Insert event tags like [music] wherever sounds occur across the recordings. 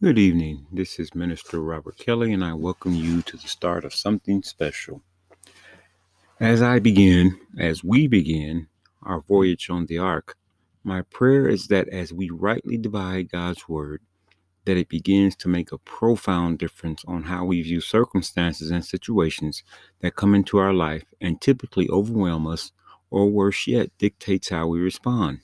Good evening. This is Minister Robert Kelly, and I welcome you to the start of something special. As I begin, as we begin our voyage on the ark, my prayer is that as we rightly divide God's word, that it begins to make a profound difference on how we view circumstances and situations that come into our life and typically overwhelm us, or worse yet, dictates how we respond.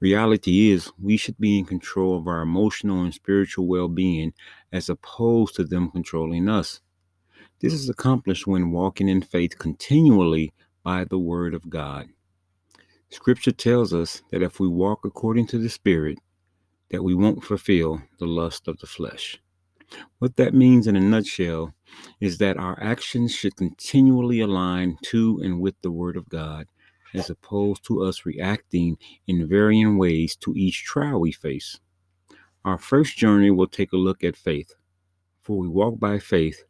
Reality is, we should be in control of our emotional and spiritual well being as opposed to them controlling us. This is accomplished when walking in faith continually by the Word of God. Scripture tells us that if we walk according to the Spirit, that we won't fulfill the lust of the flesh. What that means in a nutshell is that our actions should continually align to and with the Word of God, as opposed to us reacting in varying ways to each trial we face. Our first journey will take a look at faith, for we walk by faith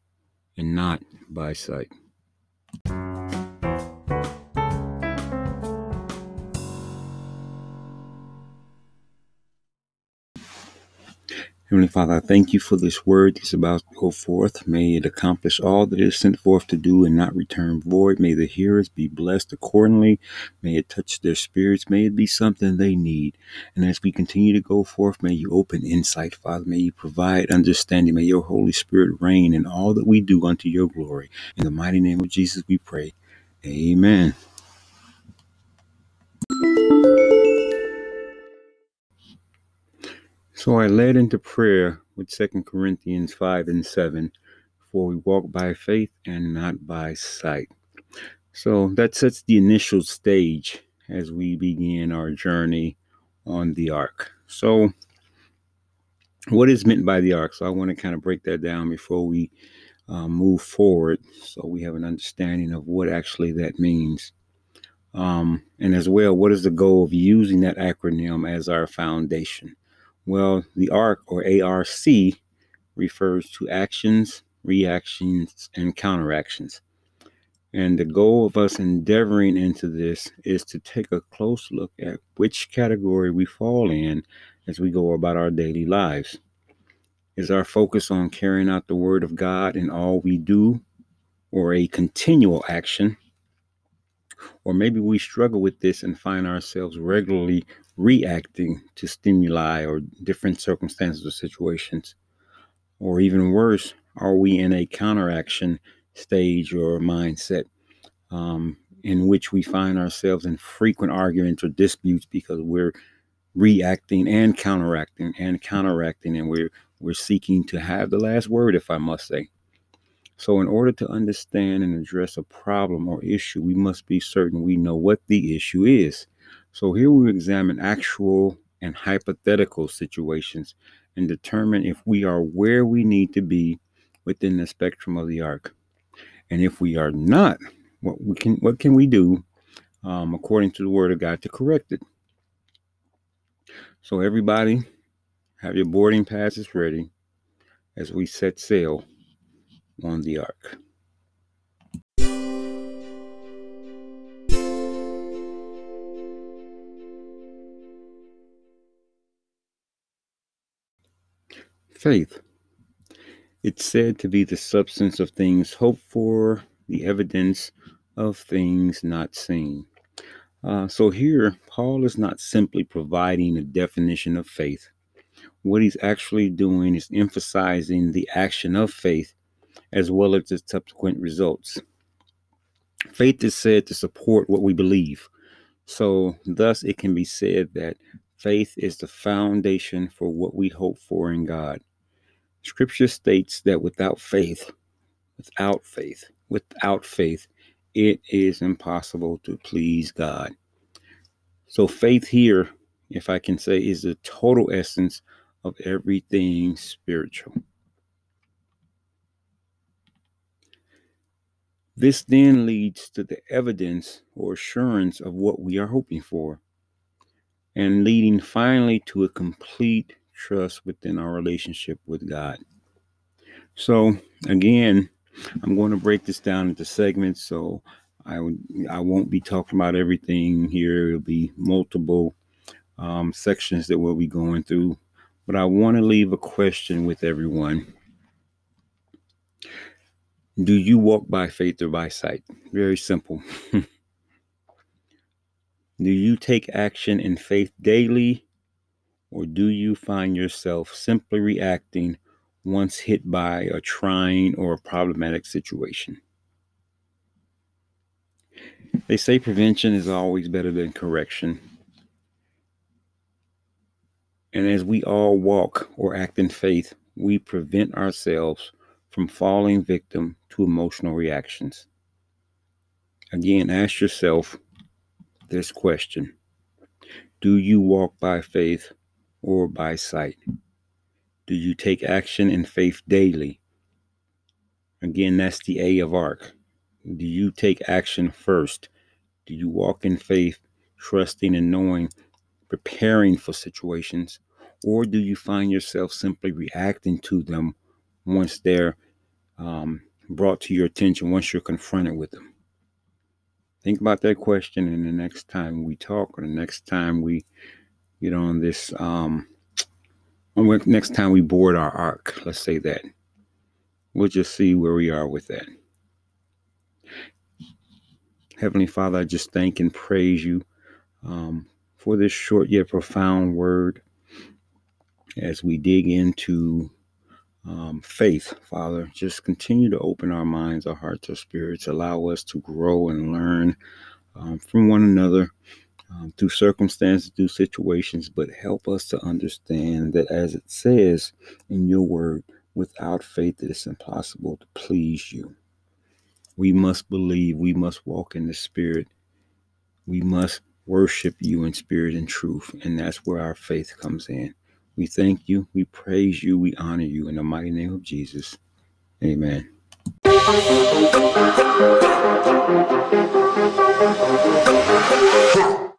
and not by sight. Heavenly Father, I thank you for this word that's about to go forth. May it accomplish all that it is sent forth to do and not return void. May the hearers be blessed accordingly. May it touch their spirits. May it be something they need. And as we continue to go forth, may you open insight, Father. May you provide understanding. May your Holy Spirit reign in all that we do unto your glory. In the mighty name of Jesus, we pray. Amen. So I led into prayer with 2 Corinthians 5 and 7, for we walk by faith and not by sight. So that sets the initial stage as we begin our journey on the ark. So, what is meant by the ark? So, I want to kind of break that down before we uh, move forward so we have an understanding of what actually that means. Um, and as well, what is the goal of using that acronym as our foundation? Well, the ARC or ARC refers to actions, reactions, and counteractions. And the goal of us endeavoring into this is to take a close look at which category we fall in as we go about our daily lives. Is our focus on carrying out the Word of God in all we do, or a continual action? Or maybe we struggle with this and find ourselves regularly reacting to stimuli or different circumstances or situations. Or even worse, are we in a counteraction stage or mindset um, in which we find ourselves in frequent arguments or disputes because we're reacting and counteracting and counteracting and we're we're seeking to have the last word if i must say so in order to understand and address a problem or issue we must be certain we know what the issue is so here we examine actual and hypothetical situations and determine if we are where we need to be within the spectrum of the arc. And if we are not, what we can what can we do um, according to the word of God to correct it? So everybody, have your boarding passes ready as we set sail on the ark. Faith. It's said to be the substance of things hoped for, the evidence of things not seen. Uh, so here, Paul is not simply providing a definition of faith. What he's actually doing is emphasizing the action of faith as well as its subsequent results. Faith is said to support what we believe. So, thus, it can be said that faith is the foundation for what we hope for in God. Scripture states that without faith, without faith, without faith, it is impossible to please God. So, faith here, if I can say, is the total essence of everything spiritual. This then leads to the evidence or assurance of what we are hoping for, and leading finally to a complete trust within our relationship with God. So again, I'm going to break this down into segments. So I I won't be talking about everything here. It'll be multiple um, sections that we'll be going through. But I want to leave a question with everyone. Do you walk by faith or by sight? Very simple. [laughs] Do you take action in faith daily, or do you find yourself simply reacting once hit by a trying or a problematic situation? They say prevention is always better than correction. And as we all walk or act in faith, we prevent ourselves from falling victim to emotional reactions. Again, ask yourself this question Do you walk by faith or by sight? Do you take action in faith daily? Again, that's the A of ARC. Do you take action first? Do you walk in faith, trusting and knowing, preparing for situations? Or do you find yourself simply reacting to them once they're um, brought to your attention, once you're confronted with them? Think about that question, and the next time we talk, or the next time we get on this, um, next time we board our arc, let's say that, we'll just see where we are with that. Heavenly Father, I just thank and praise you um, for this short yet profound word as we dig into um, faith, Father. Just continue to open our minds, our hearts, our spirits. Allow us to grow and learn um, from one another um, through circumstances, through situations, but help us to understand that as it says in your word, without faith it is impossible to please you. We must believe, we must walk in the Spirit, we must worship you in spirit and truth, and that's where our faith comes in. We thank you, we praise you, we honor you in the mighty name of Jesus. Amen. Yeah.